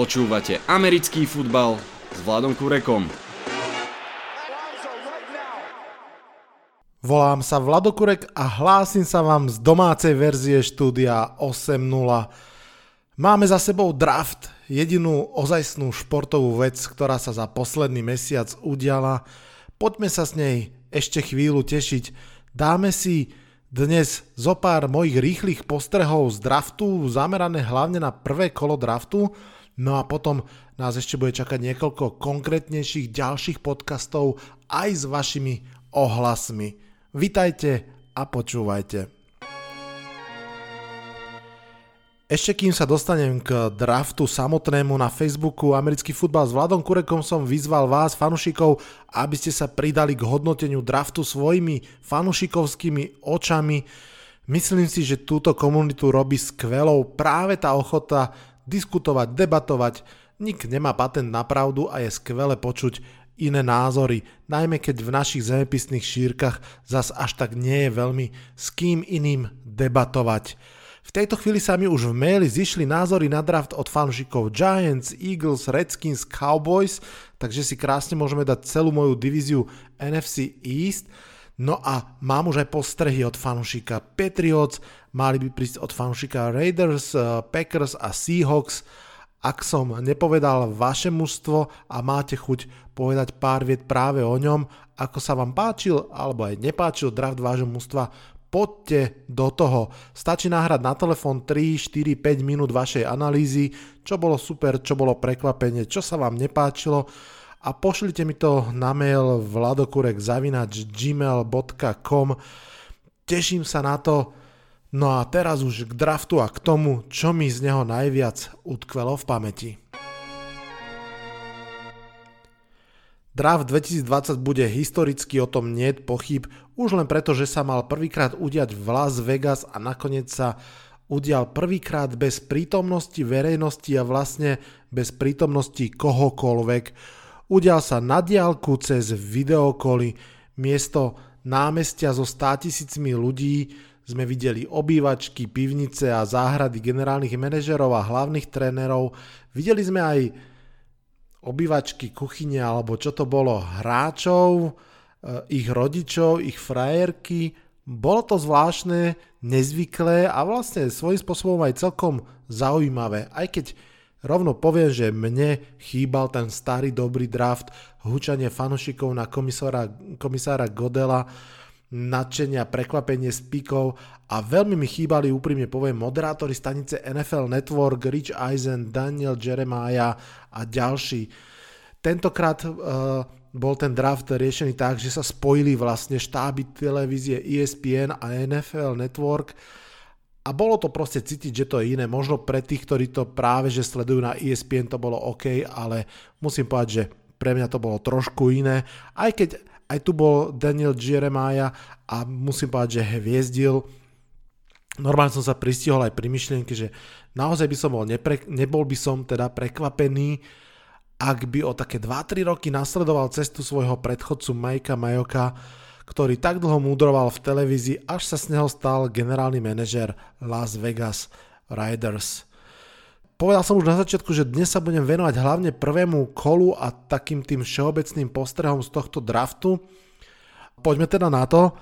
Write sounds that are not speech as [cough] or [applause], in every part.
Počúvate americký futbal s Vladom Kurekom. Volám sa Vladokurek a hlásim sa vám z domácej verzie štúdia 8.0. Máme za sebou draft, jedinú ozajstnú športovú vec, ktorá sa za posledný mesiac udiala. Poďme sa s nej ešte chvíľu tešiť. Dáme si dnes zo pár mojich rýchlych postrehov z draftu, zamerané hlavne na prvé kolo draftu, no a potom nás ešte bude čakať niekoľko konkrétnejších ďalších podcastov aj s vašimi ohlasmi. Vitajte a počúvajte. Ešte kým sa dostanem k draftu samotnému na Facebooku Americký futbal s Vladom Kurekom som vyzval vás, fanušikov, aby ste sa pridali k hodnoteniu draftu svojimi fanušikovskými očami. Myslím si, že túto komunitu robí skvelou práve tá ochota diskutovať, debatovať. Nik nemá patent na pravdu a je skvelé počuť, iné názory, najmä keď v našich zemepisných šírkach zas až tak nie je veľmi s kým iným debatovať. V tejto chvíli sa mi už v maili zišli názory na draft od fanúšikov Giants, Eagles, Redskins, Cowboys, takže si krásne môžeme dať celú moju divíziu NFC East. No a mám už aj postrehy od fanúšika Patriots, mali by prísť od fanúšika Raiders, eh, Packers a Seahawks. Ak som nepovedal vaše mužstvo a máte chuť povedať pár viet práve o ňom, ako sa vám páčil alebo aj nepáčil draft vášho mužstva, poďte do toho. Stačí nahrať na telefón 3, 4, 5 minút vašej analýzy, čo bolo super, čo bolo prekvapenie, čo sa vám nepáčilo a pošlite mi to na mail vladokurek zavinač gmail.com Teším sa na to, No a teraz už k draftu a k tomu, čo mi z neho najviac utkvelo v pamäti. Draft 2020 bude historicky, o tom nie pochyb, už len preto, že sa mal prvýkrát udiať v Las Vegas a nakoniec sa udial prvýkrát bez prítomnosti verejnosti a vlastne bez prítomnosti kohokoľvek. Udial sa na diálku cez videokoly, miesto námestia so 100 tisícmi ľudí, sme videli obývačky, pivnice a záhrady generálnych manažerov a hlavných trénerov. Videli sme aj obývačky, kuchyne alebo čo to bolo, hráčov, eh, ich rodičov, ich frajerky. Bolo to zvláštne, nezvyklé a vlastne svojím spôsobom aj celkom zaujímavé. Aj keď rovno poviem, že mne chýbal ten starý dobrý draft, hučanie fanušikov na komisára, komisára Godela, nadšenia, prekvapenie z a veľmi mi chýbali, úprimne poviem, moderátori stanice NFL Network, Rich Eisen, Daniel Jeremiah a ďalší. Tentokrát uh, bol ten draft riešený tak, že sa spojili vlastne štáby televízie ESPN a NFL Network a bolo to proste cítiť, že to je iné. Možno pre tých, ktorí to práve že sledujú na ESPN, to bolo OK, ale musím povedať, že pre mňa to bolo trošku iné, aj keď aj tu bol Daniel Jeremiah a musím povedať, že hviezdil. Normálne som sa pristihol aj pri myšlienke, že naozaj by som bol, nepre, nebol by som teda prekvapený, ak by o také 2-3 roky nasledoval cestu svojho predchodcu Majka Majoka, ktorý tak dlho múdroval v televízii, až sa z neho stal generálny manažer Las Vegas Riders. Povedal som už na začiatku, že dnes sa budem venovať hlavne prvému kolu a takým tým všeobecným postrehom z tohto draftu. Poďme teda na to.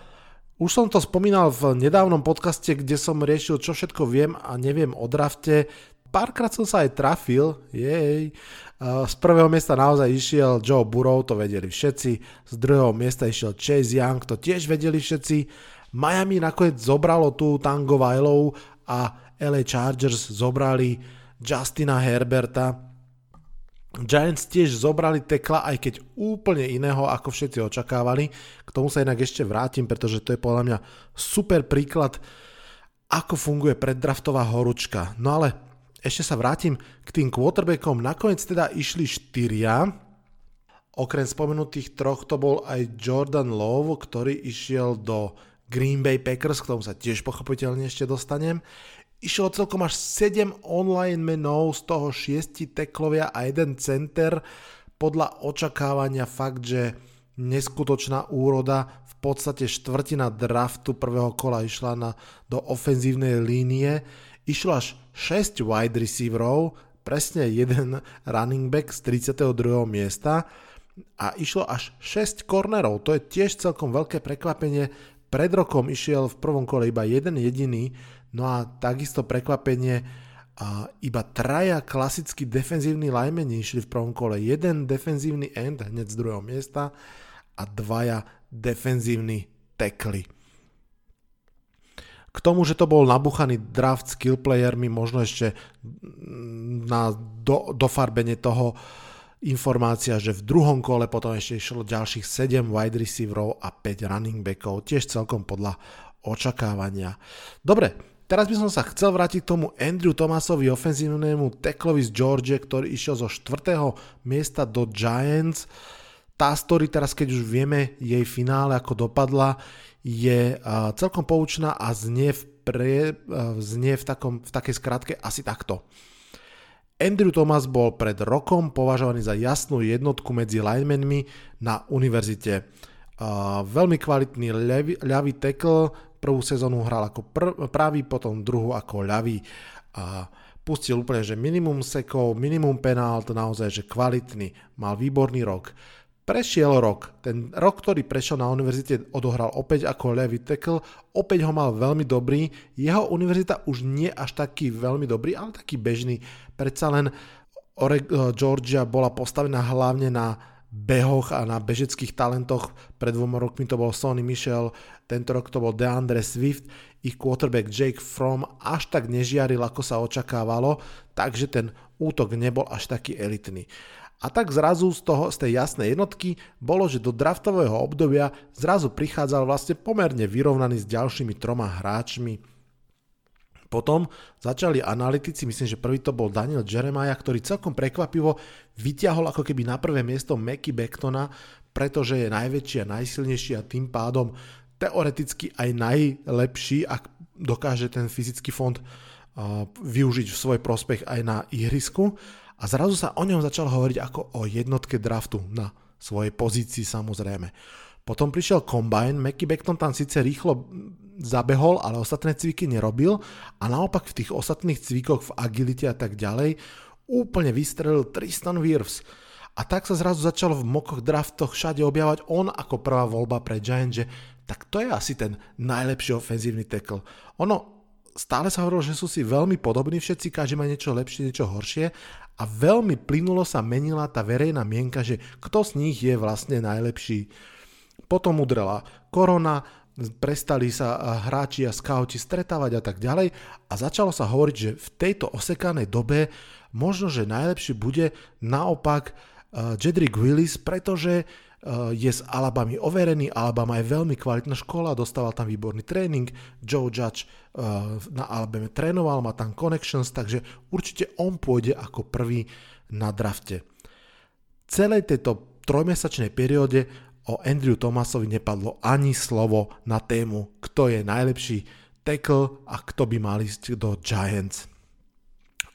Už som to spomínal v nedávnom podcaste, kde som riešil, čo všetko viem a neviem o drafte. Párkrát som sa aj trafil, jej. Z prvého miesta naozaj išiel Joe Burrow, to vedeli všetci. Z druhého miesta išiel Chase Young, to tiež vedeli všetci. Miami nakoniec zobralo tú Tango Vailov a LA Chargers zobrali Justina Herberta. Giants tiež zobrali tekla, aj keď úplne iného, ako všetci očakávali. K tomu sa inak ešte vrátim, pretože to je podľa mňa super príklad, ako funguje preddraftová horúčka. No ale ešte sa vrátim k tým quarterbackom. Nakoniec teda išli štyria. Okrem spomenutých troch to bol aj Jordan Love, ktorý išiel do Green Bay Packers, k tomu sa tiež pochopiteľne ešte dostanem. Išlo celkom až 7 online menov, z toho 6 teklovia a jeden center. Podľa očakávania fakt, že neskutočná úroda, v podstate štvrtina draftu prvého kola išla na, do ofenzívnej línie. Išlo až 6 wide receiverov, presne jeden running back z 32. miesta a išlo až 6 kornerov. To je tiež celkom veľké prekvapenie. Pred rokom išiel v prvom kole iba jeden jediný, no a takisto prekvapenie a iba traja klasickí defenzívni linemeni išli v prvom kole. Jeden defenzívny end hneď z druhého miesta a dvaja defenzívni tekly. K tomu, že to bol nabuchaný draft skill playermi, možno ešte na do, dofarbenie toho informácia, že v druhom kole potom ešte išlo ďalších 7 wide receiverov a 5 running backov, tiež celkom podľa očakávania. Dobre, Teraz by som sa chcel vrátiť k tomu Andrew Thomasovi, ofenzívnemu teklovi z George, ktorý išiel zo 4. miesta do Giants. Tá story teraz, keď už vieme jej finále, ako dopadla, je celkom poučná a znie v, pre, znie v, takom, v takej skratke asi takto. Andrew Thomas bol pred rokom považovaný za jasnú jednotku medzi linemenmi na univerzite. Uh, veľmi kvalitný ľavý, ľavý tackle, Prvú sezónu hral ako pr- pravý, potom druhú ako ľavý a pustil úplne, že minimum sekov, minimum penált, naozaj, že kvalitný, mal výborný rok. Prešiel rok, ten rok, ktorý prešiel na univerzite, odohral opäť ako levý tackle, opäť ho mal veľmi dobrý, jeho univerzita už nie až taký veľmi dobrý, ale taký bežný, predsa len Georgia bola postavená hlavne na behoch a na bežeckých talentoch. Pred dvoma rokmi to bol Sonny Michel, tento rok to bol DeAndre Swift, ich quarterback Jake Fromm až tak nežiaril, ako sa očakávalo, takže ten útok nebol až taký elitný. A tak zrazu z, toho, z tej jasnej jednotky bolo, že do draftového obdobia zrazu prichádzal vlastne pomerne vyrovnaný s ďalšími troma hráčmi, potom začali analytici, myslím, že prvý to bol Daniel Jeremiah, ktorý celkom prekvapivo vyťahol ako keby na prvé miesto Mackie Becktona, pretože je najväčší a najsilnejší a tým pádom teoreticky aj najlepší, ak dokáže ten fyzický fond využiť v svoj prospech aj na ihrisku. A zrazu sa o ňom začal hovoriť ako o jednotke draftu na svojej pozícii samozrejme. Potom prišiel Combine, Mackie Beckton tam síce rýchlo zabehol, ale ostatné cviky nerobil a naopak v tých ostatných cvikoch v agilite a tak ďalej úplne vystrelil Tristan Wirfs. A tak sa zrazu začal v mokoch draftoch všade objavať on ako prvá voľba pre Giant, že tak to je asi ten najlepší ofenzívny tackle. Ono, stále sa hovorilo, že sú si veľmi podobní všetci, každý má niečo lepšie, niečo horšie a veľmi plynulo sa menila tá verejná mienka, že kto z nich je vlastne najlepší. Potom udrela korona, prestali sa hráči a skauti stretávať a tak ďalej. A začalo sa hovoriť, že v tejto osekanej dobe možno, že najlepší bude naopak Jedrick Willis, pretože je z Alabamy overený, Alabama je veľmi kvalitná škola, dostával tam výborný tréning, Joe Judge na Alabama trénoval, má tam connections, takže určite on pôjde ako prvý na drafte. Celej tejto trojmesačnej perióde o Andrew Thomasovi nepadlo ani slovo na tému, kto je najlepší tackle a kto by mal ísť do Giants.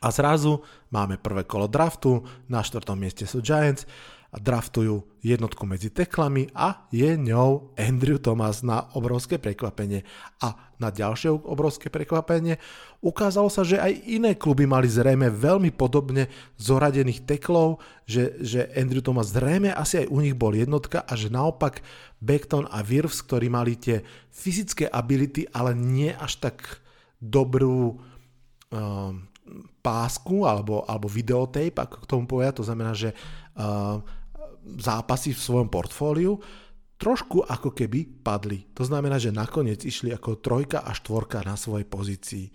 A zrazu máme prvé kolo draftu, na štvrtom mieste sú Giants a draftujú jednotku medzi teklami a je ňou Andrew Thomas na obrovské prekvapenie. A na ďalšie obrovské prekvapenie ukázalo sa, že aj iné kluby mali zrejme veľmi podobne zoradených teklov, že, že Andrew Thomas zrejme asi aj u nich bol jednotka a že naopak Beckton a Wirfs, ktorí mali tie fyzické ability, ale nie až tak dobrú uh, pásku alebo, alebo videotape, ako k tomu povedať, to znamená, že uh, zápasy v svojom portfóliu, trošku ako keby padli. To znamená, že nakoniec išli ako trojka a štvorka na svojej pozícii.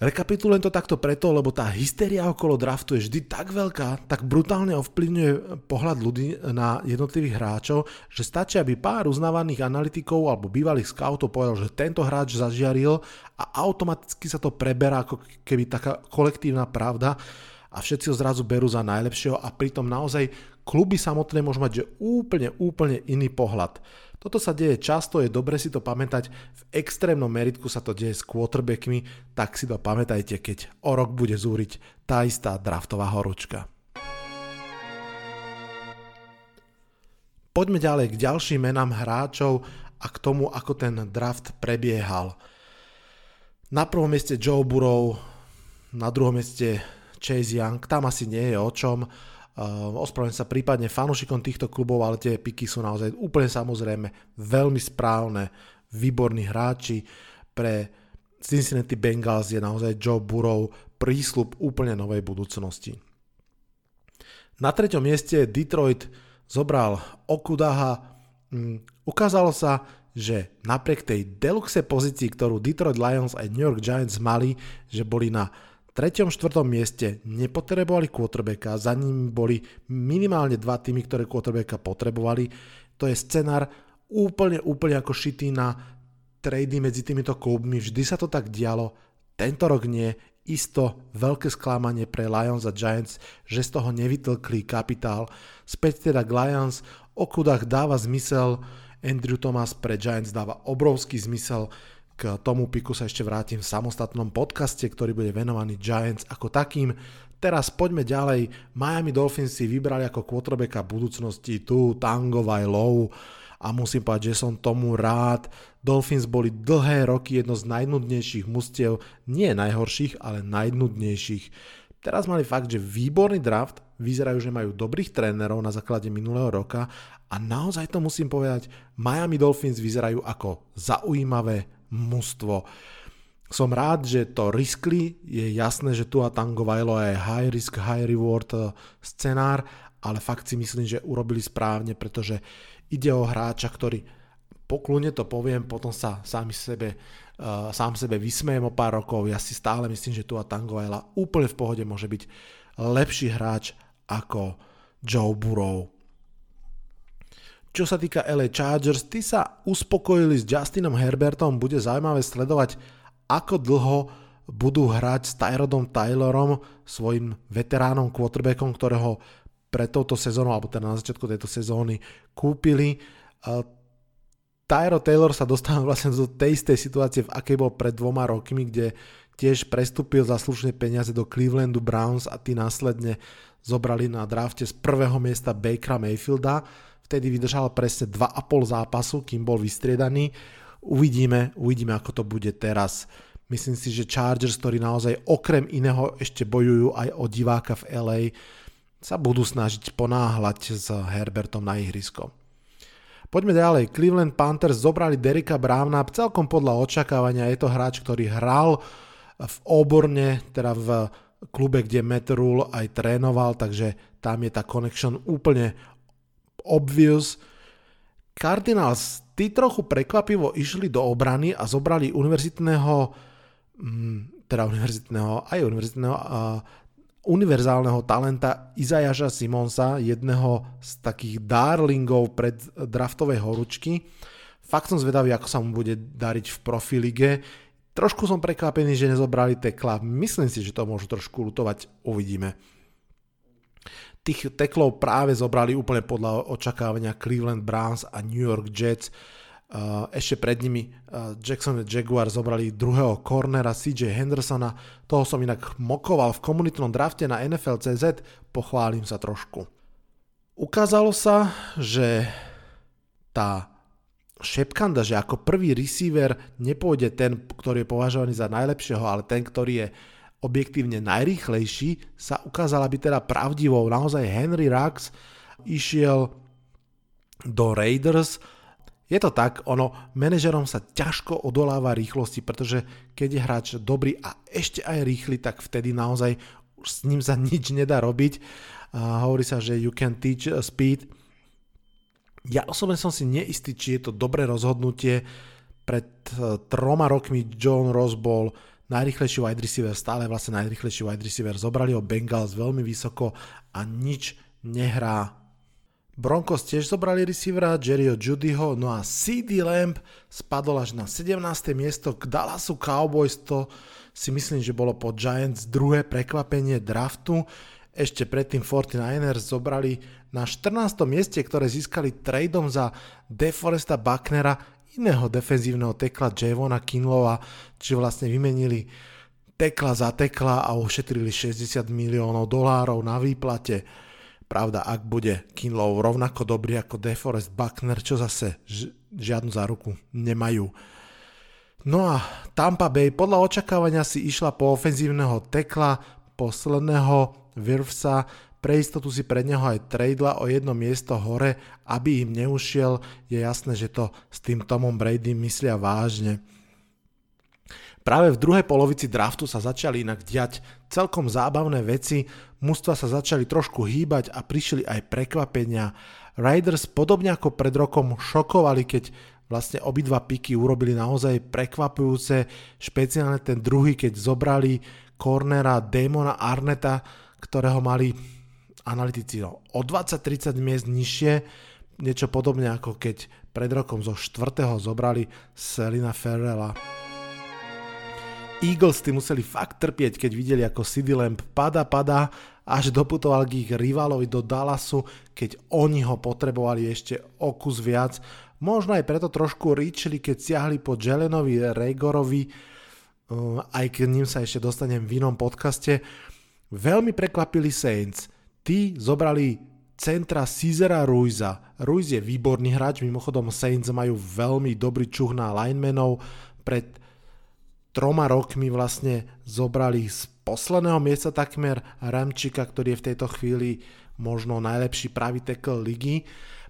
Rekapitulujem to takto preto, lebo tá hysteria okolo draftu je vždy tak veľká, tak brutálne ovplyvňuje pohľad ľudí na jednotlivých hráčov, že stačí, aby pár uznávaných analytikov alebo bývalých scoutov povedal, že tento hráč zažiaril a automaticky sa to preberá ako keby taká kolektívna pravda a všetci ho zrazu berú za najlepšieho a pritom naozaj kluby samotné môžu mať že úplne, úplne iný pohľad. Toto sa deje často, je dobre si to pamätať, v extrémnom meritku sa to deje s quarterbackmi, tak si to pamätajte, keď o rok bude zúriť tá istá draftová horúčka. Poďme ďalej k ďalším menám hráčov a k tomu, ako ten draft prebiehal. Na prvom mieste Joe Burrow, na druhom mieste Chase Young, tam asi nie je o čom. Uh, ospravedlňujem sa prípadne fanúšikom týchto klubov, ale tie piky sú naozaj úplne samozrejme veľmi správne, výborní hráči. Pre Cincinnati Bengals je naozaj Joe Burrow prísľub úplne novej budúcnosti. Na treťom mieste Detroit zobral Okudaha. Mm, ukázalo sa, že napriek tej deluxe pozícii, ktorú Detroit Lions aj New York Giants mali, že boli na treťom, štvrtom mieste nepotrebovali quarterbacka, za ním boli minimálne dva týmy, ktoré quarterbacka potrebovali. To je scenár úplne, úplne ako šitý na trady medzi týmito klubmi. Vždy sa to tak dialo, tento rok nie. Isto veľké sklamanie pre Lions a Giants, že z toho nevytlkli kapitál. Späť teda k Lions, o kudách dáva zmysel, Andrew Thomas pre Giants dáva obrovský zmysel, k tomu piku sa ešte vrátim v samostatnom podcaste, ktorý bude venovaný Giants ako takým. Teraz poďme ďalej. Miami Dolphins si vybrali ako quarterbacka budúcnosti tu Tango Low a musím povedať, že som tomu rád. Dolphins boli dlhé roky jedno z najnudnejších mustiev, nie najhorších, ale najnudnejších. Teraz mali fakt, že výborný draft, vyzerajú, že majú dobrých trénerov na základe minulého roka a naozaj to musím povedať, Miami Dolphins vyzerajú ako zaujímavé mužstvo. Som rád, že to riskli, je jasné, že tu a Tango Vajlo je high risk, high reward eh, scenár, ale fakt si myslím, že urobili správne, pretože ide o hráča, ktorý poklune to poviem, potom sa sám sebe, uh, sám sebe vysmejem o pár rokov. Ja si stále myslím, že tu a Tango Vajla úplne v pohode môže byť lepší hráč ako Joe Burrow. Čo sa týka LA Chargers, tí sa uspokojili s Justinom Herbertom, bude zaujímavé sledovať, ako dlho budú hrať s Tyrodom Taylorom, svojim veteránom quarterbackom, ktorého pre touto sezónu, alebo teda na začiatku tejto sezóny kúpili. Tyro Taylor sa dostal [laughs] vlastne do tej istej situácie, v akej bol pred dvoma rokmi, kde tiež prestúpil za slušné peniaze do Clevelandu Browns a tí následne zobrali na drafte z prvého miesta Bakera Mayfielda vtedy vydržal presne 2,5 zápasu, kým bol vystriedaný. Uvidíme, uvidíme, ako to bude teraz. Myslím si, že Chargers, ktorí naozaj okrem iného ešte bojujú aj o diváka v LA, sa budú snažiť ponáhľať s Herbertom na ihrisko. Poďme ďalej. Cleveland Panthers zobrali Derika Browna celkom podľa očakávania. Je to hráč, ktorý hral v Oborne, teda v klube, kde Matt Rule aj trénoval, takže tam je tá connection úplne obvious. Cardinals tí trochu prekvapivo išli do obrany a zobrali univerzitného, mm, teda univerzitného, aj univerzitného, uh, univerzálneho talenta Izajaša Simonsa, jedného z takých darlingov pred draftovej horúčky. Fakt som zvedavý, ako sa mu bude dariť v profilige. Trošku som prekvapený, že nezobrali tekla. Myslím si, že to môžu trošku lutovať. Uvidíme. Tých teklov práve zobrali úplne podľa očakávania Cleveland Browns a New York Jets. Uh, ešte pred nimi uh, Jackson Jaguar zobrali druhého cornera CJ Hendersona. Toho som inak mokoval v komunitnom drafte na NFL.cz. Pochválim sa trošku. Ukázalo sa, že tá šepkanda, že ako prvý receiver nepôjde ten, ktorý je považovaný za najlepšieho, ale ten, ktorý je objektívne najrýchlejší, sa ukázala byť teda pravdivou. Naozaj Henry Rux išiel do Raiders. Je to tak, ono, manažerom sa ťažko odoláva rýchlosti, pretože keď je hráč dobrý a ešte aj rýchly, tak vtedy naozaj už s ním sa [laughs] nič nedá robiť. Uh, hovorí sa, že you can teach speed. Ja osobne som si neistý, či je to dobré rozhodnutie. Pred uh, troma rokmi John Ross bol najrychlejší wide receiver, stále vlastne najrychlejší wide receiver. Zobrali ho Bengals veľmi vysoko a nič nehrá. Broncos tiež zobrali receivera Jerryho Judyho, no a CD Lamb spadol až na 17. miesto k Dallasu Cowboys, to si myslím, že bolo po Giants druhé prekvapenie draftu. Ešte predtým 49ers zobrali na 14. mieste, ktoré získali tradeom za DeForesta Bucknera iného defenzívneho tekla Javona Kinlova, či vlastne vymenili tekla za tekla a ušetrili 60 miliónov dolárov na výplate. Pravda, ak bude Kinlov rovnako dobrý ako DeForest Buckner, čo zase žiadnu záruku nemajú. No a Tampa Bay podľa očakávania si išla po ofenzívneho tekla, posledného Wirfsa, pre istotu si pre neho aj tradela o jedno miesto hore, aby im neušiel. Je jasné, že to s tým Tomom Brady myslia vážne. Práve v druhej polovici draftu sa začali inak diať celkom zábavné veci, mužstva sa začali trošku hýbať a prišli aj prekvapenia. Riders podobne ako pred rokom šokovali, keď vlastne obidva piky urobili naozaj prekvapujúce, špeciálne ten druhý, keď zobrali cornera Damona Arneta, ktorého mali analytici no, o 20-30 miest nižšie, niečo podobne ako keď pred rokom zo 4. zobrali Selina Ferrella. Eagles tým museli fakt trpieť, keď videli ako CD Lamb pada, pada, až doputoval k ich rivalovi do Dallasu, keď oni ho potrebovali ešte o kus viac. Možno aj preto trošku ríčili, keď siahli po Jelenovi Regorovi, uh, aj k ním sa ešte dostanem v inom podcaste. Veľmi prekvapili Saints. Tí zobrali centra Cizera Ruiza. Ruiz je výborný hráč, mimochodom Saints majú veľmi dobrý čuh na linemenov. Pred troma rokmi vlastne zobrali z posledného miesta takmer Ramčika, ktorý je v tejto chvíli možno najlepší pravý tackle ligy.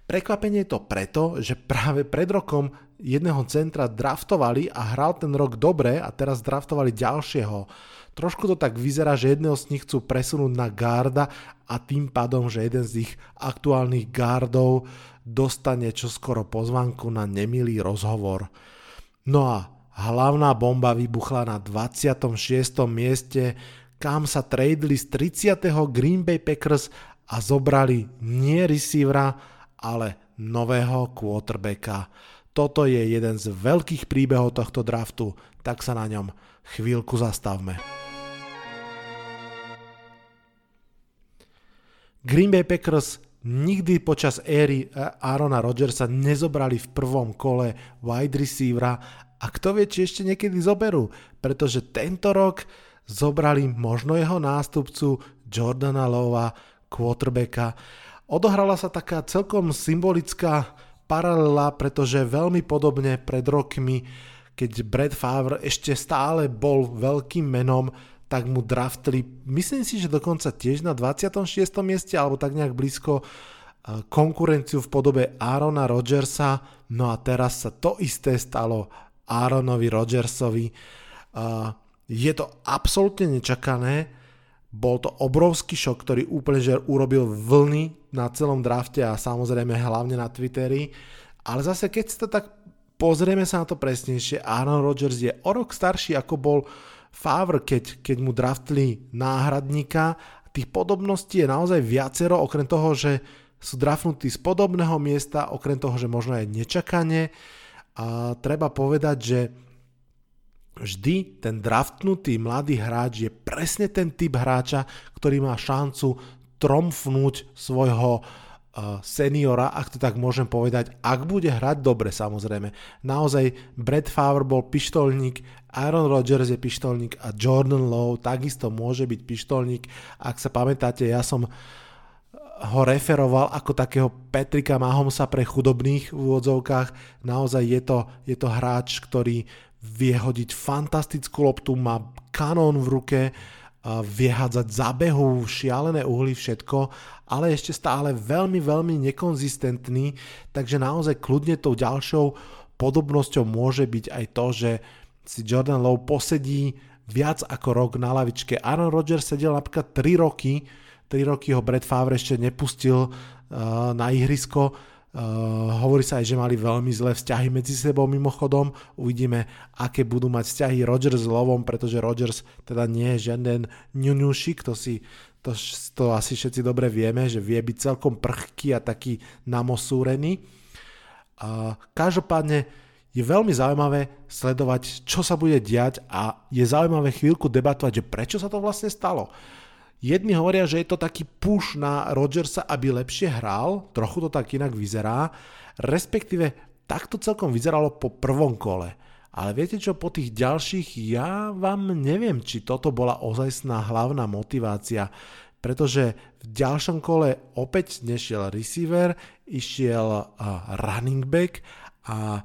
Prekvapenie je to preto, že práve pred rokom jedného centra draftovali a hral ten rok dobre a teraz draftovali ďalšieho. Trošku to tak vyzerá, že jedného z nich chcú presunúť na garda a tým pádom, že jeden z ich aktuálnych gardov dostane čoskoro pozvanku na nemilý rozhovor. No a hlavná bomba vybuchla na 26. mieste, kam sa tradeli z 30. Green Bay Packers a zobrali nie receivera, ale nového quarterbacka. Toto je jeden z veľkých príbehov tohto draftu, tak sa na ňom chvíľku zastavme. Green Bay Packers nikdy počas éry Aarona Rodgersa nezobrali v prvom kole wide receivera. A kto vie, či ešte niekedy zoberú, pretože tento rok zobrali možno jeho nástupcu Jordana Lova, quarterbacka. Odohrala sa taká celkom symbolická paralela, pretože veľmi podobne pred rokmi, keď Brad Favre ešte stále bol veľkým menom, tak mu draftli, myslím si, že dokonca tiež na 26. mieste, alebo tak nejak blízko e, konkurenciu v podobe Aarona Rodgersa, no a teraz sa to isté stalo Aaronovi Rodgersovi. E, je to absolútne nečakané, bol to obrovský šok, ktorý úplne že urobil vlny na celom drafte a samozrejme hlavne na Twitteri. Ale zase keď sa tak pozrieme sa na to presnejšie, Aaron Rodgers je o rok starší ako bol Favre, keď, keď mu draftli náhradníka. Tých podobností je naozaj viacero, okrem toho, že sú draftnutí z podobného miesta, okrem toho, že možno aj nečakane. A treba povedať, že vždy ten draftnutý mladý hráč je presne ten typ hráča, ktorý má šancu tromfnúť svojho uh, seniora, ak to tak môžem povedať, ak bude hrať dobre samozrejme. Naozaj Brad Favre bol pištolník, Aaron Rodgers je pištolník a Jordan Lowe takisto môže byť pištolník. Ak sa pamätáte, ja som ho referoval ako takého Petrika Mahomsa pre chudobných v úvodzovkách. Naozaj je to, je to hráč, ktorý vie hodiť fantastickú loptu, má kanón v ruke, vie hádzať zábehu, šialené uhly, všetko, ale ešte stále veľmi, veľmi nekonzistentný, takže naozaj kľudne tou ďalšou podobnosťou môže byť aj to, že si Jordan Lowe posedí viac ako rok na lavičke. Aaron Rodgers sedel napríklad 3 roky, 3 roky ho Brad Favre ešte nepustil na ihrisko, Uh, hovorí sa aj, že mali veľmi zlé vzťahy medzi sebou mimochodom. Uvidíme, aké budú mať vzťahy Rodgers s Lovom, pretože Rodgers teda nie je žiaden ňuňušik, to si to, to asi všetci dobre vieme, že vie byť celkom prchký a taký namosúrený. Uh, každopádne je veľmi zaujímavé sledovať, čo sa bude diať a je zaujímavé chvíľku debatovať, že prečo sa to vlastne stalo. Jedni hovoria, že je to taký push na Rodgersa, aby lepšie hral, trochu to tak inak vyzerá, respektíve takto celkom vyzeralo po prvom kole. Ale viete čo, po tých ďalších ja vám neviem, či toto bola ozajstná hlavná motivácia, pretože v ďalšom kole opäť nešiel receiver, išiel running back a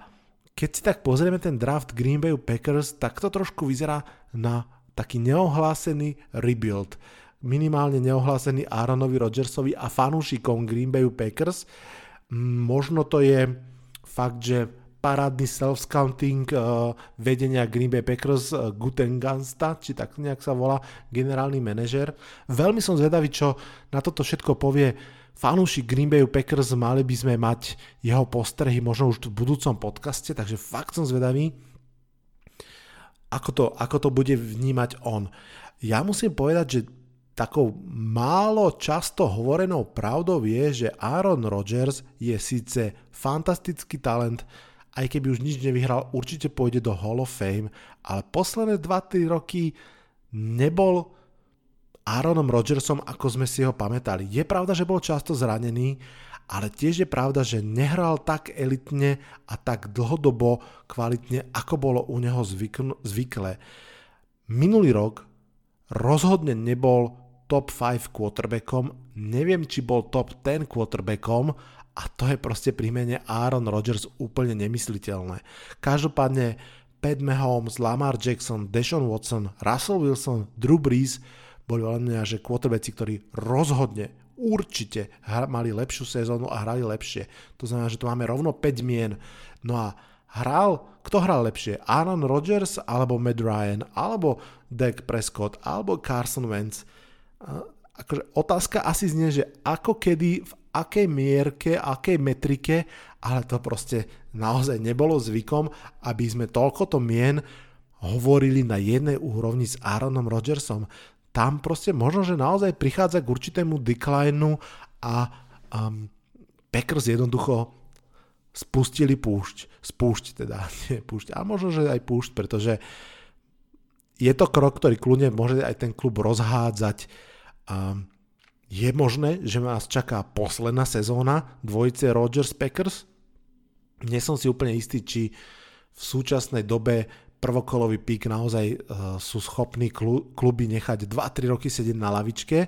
keď si tak pozrieme ten draft Green Bay Packers, tak to trošku vyzerá na taký neohlásený rebuild. Minimálne neohlásený Aaronovi Rodgersovi a fanúšikom Green Bay Packers. Možno to je fakt, že parádny self-scouting uh, vedenia Green Bay Packers uh, Gutengansta, či tak nejak sa volá generálny manažer. Veľmi som zvedavý, čo na toto všetko povie fanúšik Green Bay Packers, mali by sme mať jeho postrehy možno už v budúcom podcaste, takže fakt som zvedavý, ako to, ako to bude vnímať on. Ja musím povedať, že takou málo často hovorenou pravdou je, že Aaron Rodgers je síce fantastický talent, aj keby už nič nevyhral, určite pôjde do Hall of Fame, ale posledné 2-3 roky nebol Aaronom Rodgersom, ako sme si ho pamätali. Je pravda, že bol často zranený, ale tiež je pravda, že nehral tak elitne a tak dlhodobo kvalitne, ako bolo u neho zvyklé. Minulý rok rozhodne nebol top 5 quarterbackom, neviem, či bol top 10 quarterbackom, a to je proste pri mene Aaron Rodgers úplne nemysliteľné. Každopádne Pat Mahomes, Lamar Jackson, Deshaun Watson, Russell Wilson, Drew Brees boli veľmi že quarterbacki, ktorí rozhodne určite mali lepšiu sezónu a hrali lepšie. To znamená, že tu máme rovno 5 mien. No a hral, kto hral lepšie? Aaron Rodgers alebo Matt Ryan, alebo Dak Prescott, alebo Carson Wentz. Akože otázka asi znie, že ako kedy, v akej mierke, akej metrike, ale to proste naozaj nebolo zvykom, aby sme toľko to mien hovorili na jednej úrovni s Aaronom Rodgersom. Tam proste možno, že naozaj prichádza k určitému declineu a um, Packers jednoducho spustili púšť. Spúšť teda, [laughs] nie púšť. A možno, že aj púšť, pretože je to krok, ktorý kľudne môže aj ten klub rozhádzať. Um, je možné, že nás čaká posledná sezóna dvojice Rogers Packers? Nie som si úplne istý, či v súčasnej dobe prvokolový pík naozaj uh, sú schopní kluby nechať 2-3 roky sedieť na lavičke.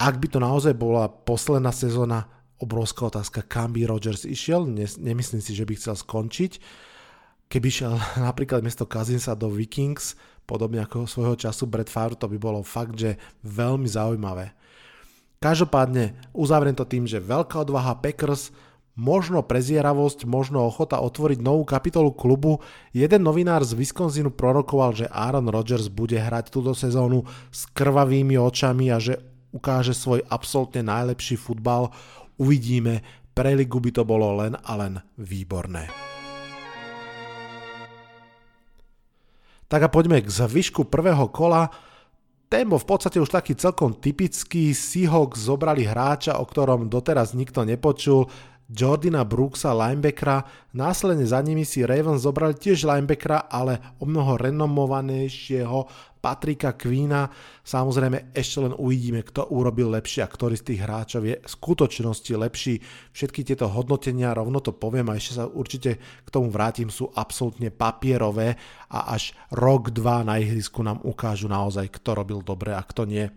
Ak by to naozaj bola posledná sezóna, obrovská otázka, kam by Rodgers išiel, nemyslím si, že by chcel skončiť. Keby šiel [laughs] napríklad miesto Kazinsa do Vikings, podobne ako svojho času Brett Favre, to by bolo fakt, že veľmi zaujímavé. Každopádne uzavriem to tým, že veľká odvaha Packers, možno prezieravosť, možno ochota otvoriť novú kapitolu klubu. Jeden novinár z Wisconsinu prorokoval, že Aaron Rodgers bude hrať túto sezónu s krvavými očami a že ukáže svoj absolútne najlepší futbal. Uvidíme, pre ligu by to bolo len a len výborné. Tak a poďme k zvyšku prvého kola. Ten v podstate už taký celkom typický. Seahawks zobrali hráča, o ktorom doteraz nikto nepočul. Jordina Brooksa, linebackera, následne za nimi si Ravens zobrali tiež linebackera, ale o mnoho renomovanejšieho Patrika Queena. Samozrejme ešte len uvidíme, kto urobil lepšie a ktorý z tých hráčov je v skutočnosti lepší. Všetky tieto hodnotenia, rovno to poviem a ešte sa určite k tomu vrátim, sú absolútne papierové a až rok, dva na ihrisku nám ukážu naozaj, kto robil dobre a kto nie.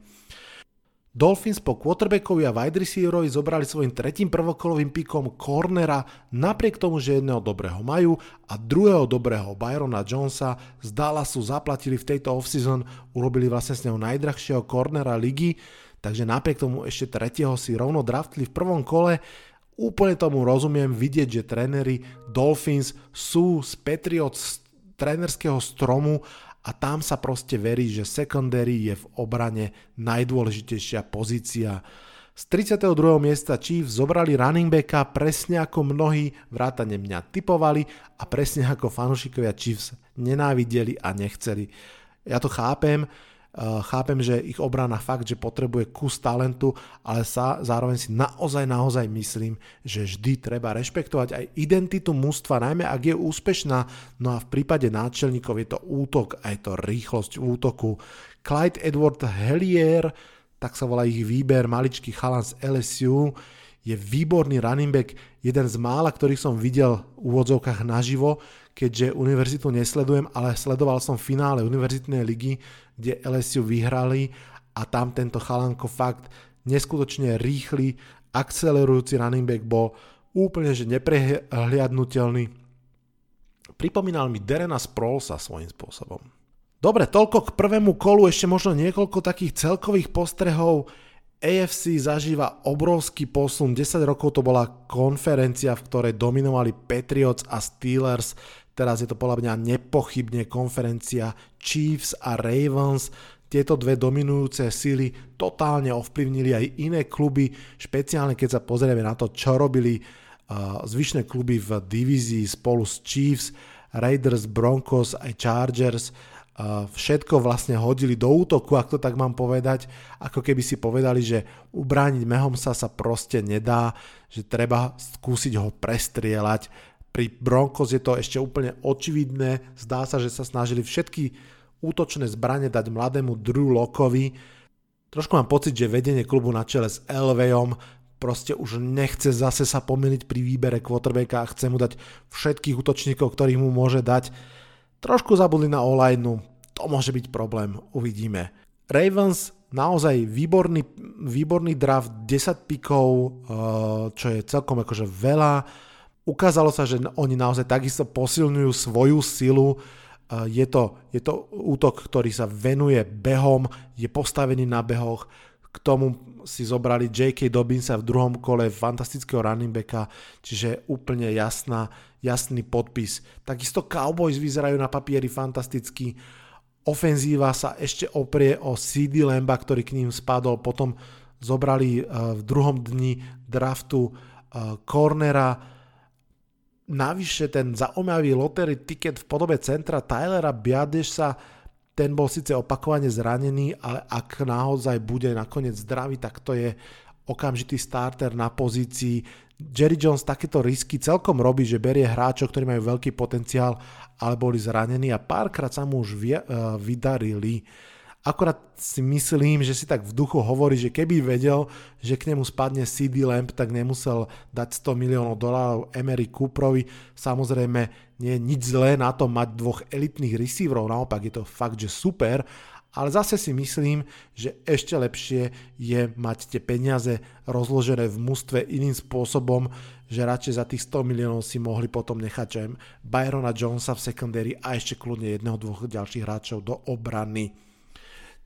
Dolphins po quarterbackovi a wide receiverovi zobrali svojim tretím prvokolovým pikom cornera napriek tomu, že jedného dobrého majú a druhého dobrého Byrona Jonesa z Dallasu zaplatili v tejto offseason, urobili vlastne z neho najdrahšieho cornera ligy, takže napriek tomu ešte tretieho si rovno draftli v prvom kole. Úplne tomu rozumiem vidieť, že tréneri Dolphins sú z Patriots trénerského stromu a tam sa proste verí, že secondary je v obrane najdôležitejšia pozícia. Z 32. miesta Chiefs zobrali running backa presne ako mnohí vrátane mňa typovali a presne ako fanúšikovia Chiefs nenávideli a nechceli. Ja to chápem, chápem, že ich obrana fakt, že potrebuje kus talentu, ale sa zároveň si naozaj, naozaj myslím, že vždy treba rešpektovať aj identitu mústva, najmä ak je úspešná. No a v prípade náčelníkov je to útok, aj to rýchlosť útoku. Clyde Edward Hellier, tak sa volá ich výber, maličký chalan z LSU, je výborný running back, jeden z mála, ktorých som videl v úvodzovkách naživo, keďže univerzitu nesledujem, ale sledoval som finále univerzitnej ligy, kde LSU vyhrali a tam tento chalanko fakt neskutočne rýchly, akcelerujúci running back bol úplne že neprehliadnutelný. Pripomínal mi Derena Sprolsa svojím spôsobom. Dobre, toľko k prvému kolu, ešte možno niekoľko takých celkových postrehov. AFC zažíva obrovský posun. 10 rokov to bola konferencia, v ktorej dominovali Patriots a Steelers. Teraz je to podľa mňa nepochybne konferencia Chiefs a Ravens. Tieto dve dominujúce síly totálne ovplyvnili aj iné kluby, špeciálne keď sa pozrieme na to, čo robili uh, zvyšné kluby v divízii spolu s Chiefs, Raiders, Broncos aj Chargers všetko vlastne hodili do útoku, ak to tak mám povedať, ako keby si povedali, že ubrániť Mehomsa sa proste nedá, že treba skúsiť ho prestrieľať. Pri Broncos je to ešte úplne očividné, zdá sa, že sa snažili všetky útočné zbranie dať mladému Drew Lockovi. Trošku mám pocit, že vedenie klubu na čele s Elvejom proste už nechce zase sa pomýliť pri výbere quarterbacka a chce mu dať všetkých útočníkov, ktorých mu môže dať Trošku zabudli na online, to môže byť problém, uvidíme. Ravens naozaj výborný, výborný draft, 10 pikov, eh, čo je celkom akože veľa. Ukázalo sa, že oni naozaj takisto posilňujú svoju silu. Eh, je to, je to útok, ktorý sa venuje behom, je postavený na behoch. K tomu si zobrali J.K. Dobbinsa v druhom kole fantastického running backa, čiže úplne jasná, jasný podpis. Takisto Cowboys vyzerajú na papieri fantasticky. Ofenzíva sa ešte oprie o CD Lamba, ktorý k ním spadol. Potom zobrali eh, v druhom dni draftu eh, cornera. Navyše ten zaujímavý lottery ticket v podobe centra Tylera Biadeša ten bol síce opakovane zranený, ale ak naozaj bude nakoniec zdravý, tak to je okamžitý starter na pozícii. Jerry Jones takéto risky celkom robí, že berie hráčov, ktorí majú veľký potenciál, ale boli zranení a párkrát sa mu už eh, vydarili. Akorát si myslím, že si tak v duchu hovorí, že keby vedel, že k nemu spadne CD Lamp, tak nemusel dať 100 miliónov dolárov Emery Cooperovi. Samozrejme, nie je nič zlé na tom mať dvoch elitných receiverov, naopak je to fakt, že super, ale zase si myslím, že ešte lepšie je mať tie peniaze rozložené v mústve iným spôsobom, že radšej za tých 100 miliónov si mohli potom nechať čo Byrona Jonesa v secondary a ešte kľudne jedného, dvoch ďalších hráčov do obrany.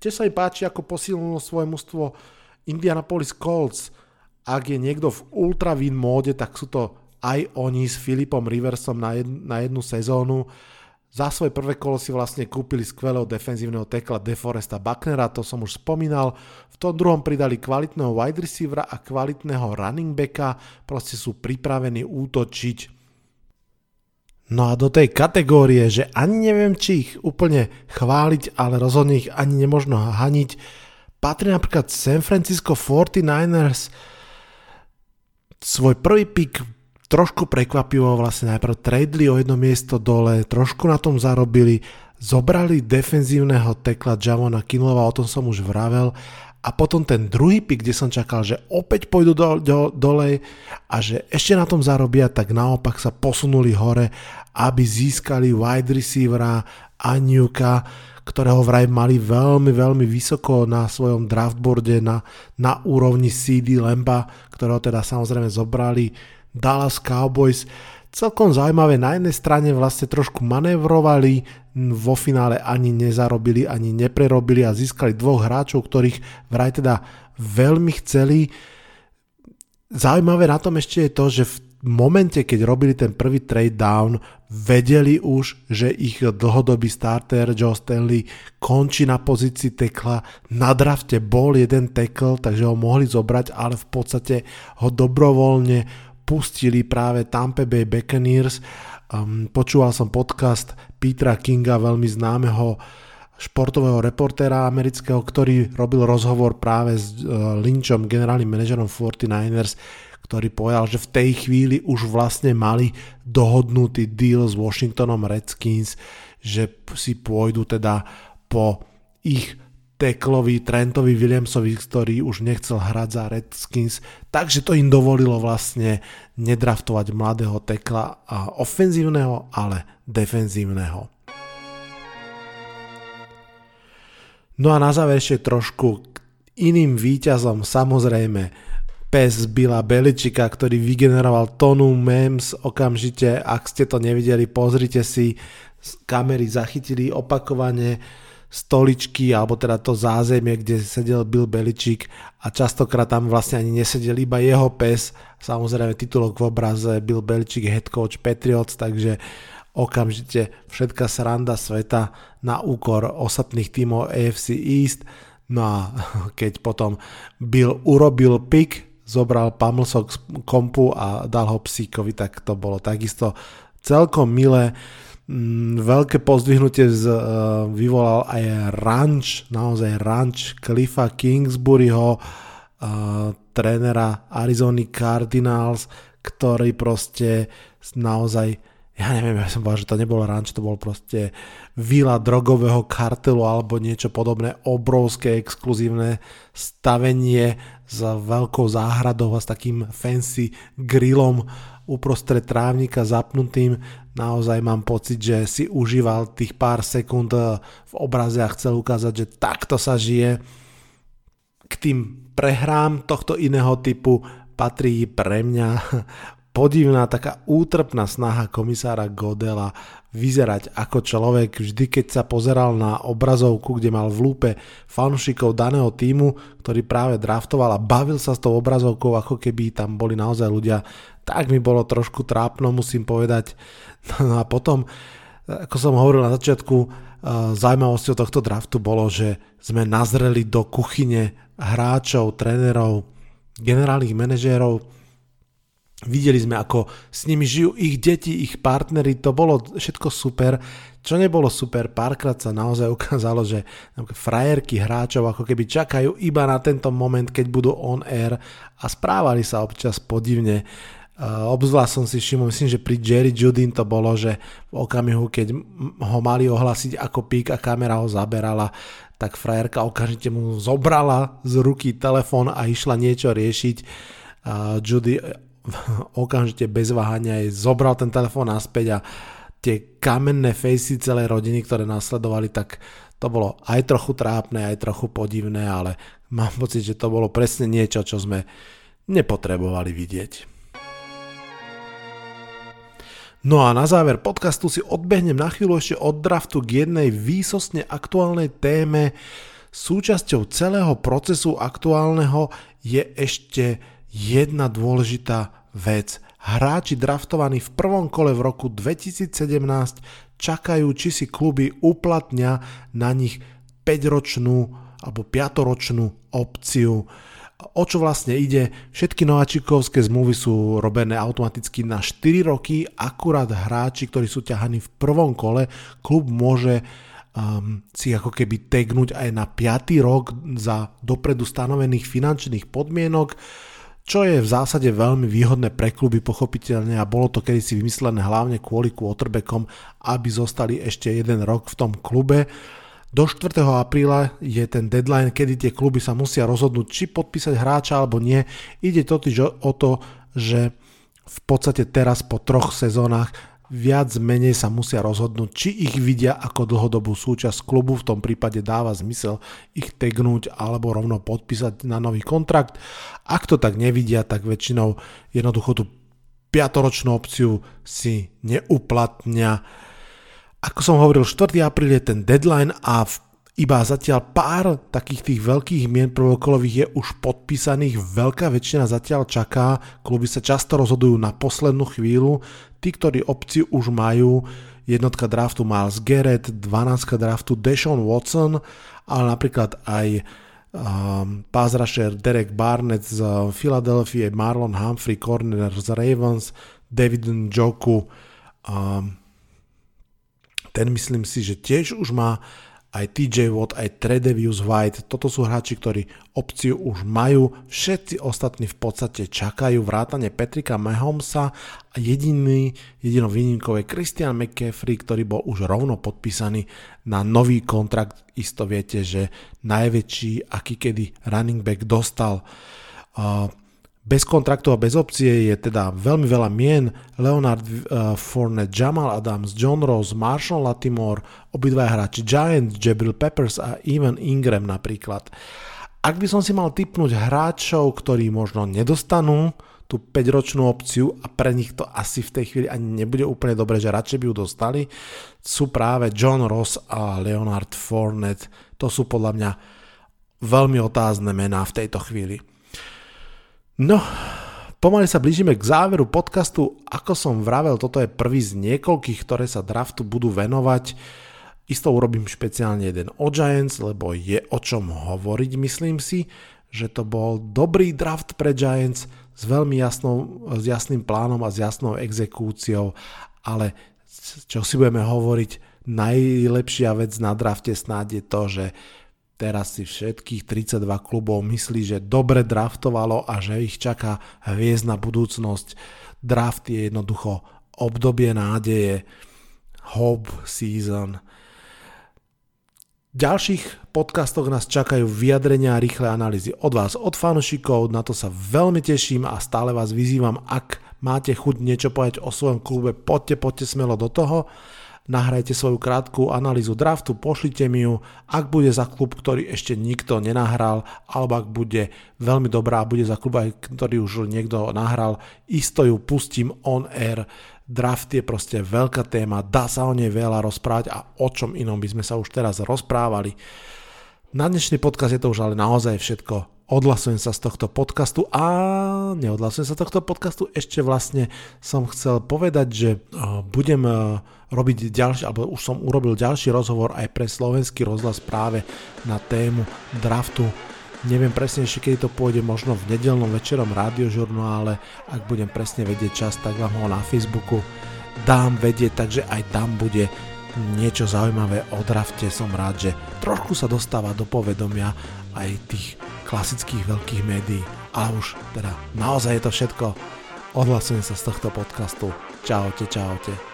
Tiež sa mi páči, ako posilnilo svoje mužstvo Indianapolis Colts. Ak je niekto v ultra móde, tak sú to aj oni s Filipom Riversom na, jed, na jednu sezónu. Za svoje prvé kolo si vlastne kúpili skvelého defenzívneho tekla DeForesta Bucknera, to som už spomínal. V tom druhom pridali kvalitného wide receivera a kvalitného running backa, proste sú pripravení útočiť No a do tej kategórie, že ani neviem, či ich úplne chváliť, ale rozhodne ich ani nemožno haniť, patrí napríklad San Francisco 49ers. Svoj prvý pik trošku prekvapivo vlastne najprv tradeli o jedno miesto dole, trošku na tom zarobili, zobrali defenzívneho tekla Javona Kinlova, o tom som už vravel, a potom ten druhý pik, kde som čakal, že opäť pôjdu do, do, dole a že ešte na tom zarobia, tak naopak sa posunuli hore, aby získali wide receivera Aniuka, ktorého vraj mali veľmi, veľmi vysoko na svojom draftboarde na, na úrovni CD Lemba, ktorého teda samozrejme zobrali Dallas Cowboys celkom zaujímavé. Na jednej strane vlastne trošku manevrovali, vo finále ani nezarobili, ani neprerobili a získali dvoch hráčov, ktorých vraj teda veľmi chceli. Zaujímavé na tom ešte je to, že v momente, keď robili ten prvý trade down, vedeli už, že ich dlhodobý starter Joe Stanley končí na pozícii tekla. Na drafte bol jeden tekl, takže ho mohli zobrať, ale v podstate ho dobrovoľne pustili práve Tampa Bay Buccaneers. Um, počúval som podcast Petra Kinga, veľmi známeho športového reportéra amerického, ktorý robil rozhovor práve s uh, Lynchom, generálnym manažerom 49ers, ktorý povedal, že v tej chvíli už vlastne mali dohodnutý deal s Washingtonom Redskins, že si pôjdu teda po ich Teklovi, Trentovi Williamsovi, ktorý už nechcel hrať za Redskins, takže to im dovolilo vlastne nedraftovať mladého tekla ofenzívneho, ale defenzívneho. No a na záver ešte trošku iným výťazom, samozrejme, pes Bila Beličika, ktorý vygeneroval tonu memes okamžite, ak ste to nevideli, pozrite si, kamery zachytili opakovane stoličky, alebo teda to zázemie, kde sedel Bill Beličík a častokrát tam vlastne ani nesedel iba jeho pes, samozrejme titulok v obraze Bill Beličík, head coach Patriots, takže okamžite všetka sranda sveta na úkor ostatných tímov AFC East. No a [laughs] keď potom Bill urobil pick, zobral pamlsok z kompu a dal ho psíkovi, tak to bolo takisto celkom milé. Mm, veľké pozdvihnutie z, uh, vyvolal aj ranč, naozaj ranč Cliffa Kingsburyho, uh, trénera Arizona Cardinals, ktorý proste naozaj ja neviem, ja som povedal, že to nebolo ranč, to bol proste vila drogového kartelu alebo niečo podobné, obrovské exkluzívne stavenie s veľkou záhradou a s takým fancy grillom uprostred trávnika zapnutým. Naozaj mám pocit, že si užíval tých pár sekúnd v obraze a chcel ukázať, že takto sa žije. K tým prehrám tohto iného typu patrí pre mňa podivná, taká útrpná snaha komisára Godela vyzerať ako človek. Vždy, keď sa pozeral na obrazovku, kde mal v lúpe fanúšikov daného týmu, ktorý práve draftoval a bavil sa s tou obrazovkou, ako keby tam boli naozaj ľudia, tak mi bolo trošku trápno, musím povedať. No a potom, ako som hovoril na začiatku, eh, zaujímavosťou tohto draftu bolo, že sme nazreli do kuchyne hráčov, trénerov, generálnych manažérov, Videli sme, ako s nimi žijú ich deti, ich partnery, to bolo všetko super. Čo nebolo super, párkrát sa naozaj [laughs] ukázalo, že frajerky hráčov ako keby čakajú iba na tento moment, keď budú on air a správali sa občas podivne. Uh, obzvlášť som si všimol, myslím, že pri Jerry Judin to bolo, že v okamihu, keď ho mali ohlasiť ako pík a kamera ho zaberala, tak frajerka okamžite mu zobrala z ruky telefón a išla niečo riešiť. Uh, Judy [laughs] okamžite bez váhania aj zobral ten telefón naspäť a tie kamenné fejsy celej rodiny, ktoré nasledovali, tak to bolo aj trochu trápne, aj trochu podivné, ale mám pocit, že to bolo presne niečo, čo sme nepotrebovali vidieť. No a na záver podcastu si odbehnem na chvíľu ešte od draftu k jednej výsostne aktuálnej téme. Súčasťou celého procesu aktuálneho je ešte jedna dôležitá vec. Hráči draftovaní v prvom kole v roku 2017 čakajú, či si kluby uplatnia na nich 5-ročnú alebo 5-ročnú opciu. O čo vlastne ide? Všetky nováčikovské zmluvy sú robené automaticky na 4 roky, akurát hráči, ktorí sú ťahaní v prvom kole, klub môže um, si ako keby tegnúť aj na 5. rok za dopredu stanovených finančných podmienok čo je v zásade veľmi výhodné pre kluby pochopiteľne a bolo to kedysi vymyslené hlavne kvôli quarterbackom, aby zostali ešte jeden rok v tom klube. Do 4. apríla je ten deadline, kedy tie kluby sa musia rozhodnúť, či podpísať hráča alebo nie. Ide totiž o to, že v podstate teraz po troch sezónach viac menej sa musia rozhodnúť, či ich vidia ako dlhodobú súčasť klubu, v tom prípade dáva zmysel ich tegnúť alebo rovno podpísať na nový kontrakt. Ak to tak nevidia, tak väčšinou jednoducho tú piatoročnú opciu si neuplatnia. Ako som hovoril, 4. apríl je ten deadline a v iba zatiaľ pár takých tých veľkých mien prvokolových je už podpísaných, veľká väčšina zatiaľ čaká, kluby sa často rozhodujú na poslednú chvíľu, tí, ktorí opciu už majú, jednotka draftu Miles Garrett, 12 draftu Deshaun Watson, ale napríklad aj um, pass rusher Derek Barnett z Philadelphia, Marlon Humphrey, corner z Ravens, David Njoku, um, ten myslím si, že tiež už má aj TJ Watt, aj Tredevius White, toto sú hráči, ktorí opciu už majú, všetci ostatní v podstate čakajú vrátane Petrika Mahomesa a jediný, jedinou výnimkou je Christian McCaffrey, ktorý bol už rovno podpísaný na nový kontrakt. Isto viete, že najväčší, aký kedy running back dostal. Uh, bez kontraktu a bez opcie je teda veľmi veľa mien. Leonard uh, Fournette, Jamal Adams, John Rose, Marshall Latimore, obidva hráči Giant, Jabril Peppers a Evan Ingram napríklad. Ak by som si mal typnúť hráčov, ktorí možno nedostanú tú 5-ročnú opciu a pre nich to asi v tej chvíli ani nebude úplne dobre, že radšej by ju dostali, sú práve John Ross a Leonard Fournette. To sú podľa mňa veľmi otázne mená v tejto chvíli. No, pomaly sa blížime k záveru podcastu. Ako som vravel, toto je prvý z niekoľkých, ktoré sa draftu budú venovať. Isto urobím špeciálne jeden o Giants, lebo je o čom hovoriť, myslím si že to bol dobrý draft pre Giants s veľmi jasnou, s jasným plánom a s jasnou exekúciou, ale čo si budeme hovoriť, najlepšia vec na drafte snáď je to, že teraz si všetkých 32 klubov myslí, že dobre draftovalo a že ich čaká hviezdna budúcnosť. Draft je jednoducho obdobie nádeje, hope season, v ďalších podcastoch nás čakajú vyjadrenia a rýchle analýzy od vás, od fanúšikov, na to sa veľmi teším a stále vás vyzývam, ak máte chuť niečo povedať o svojom klube, poďte, poďte smelo do toho, nahrajte svoju krátku analýzu draftu, pošlite mi ju, ak bude za klub, ktorý ešte nikto nenahral, alebo ak bude veľmi dobrá bude za klub, ktorý už niekto nahral, isto ju pustím on air Draft je proste veľká téma, dá sa o nej veľa rozprávať a o čom inom by sme sa už teraz rozprávali. Na dnešný podcast je to už ale naozaj všetko. Odhlasujem sa z tohto podcastu a neodhlasujem sa z tohto podcastu. Ešte vlastne som chcel povedať, že budem robiť ďalší, alebo už som urobil ďalší rozhovor aj pre slovenský rozhlas práve na tému draftu Neviem presne ešte, kedy to pôjde, možno v nedelnom večerom rádiožurnále, ak budem presne vedieť čas, tak vám ho na Facebooku dám vedieť, takže aj tam bude niečo zaujímavé o drafte. Som rád, že trošku sa dostáva do povedomia aj tých klasických veľkých médií. A už teda naozaj je to všetko. Odhlasujem sa z tohto podcastu. Čaute, čaute.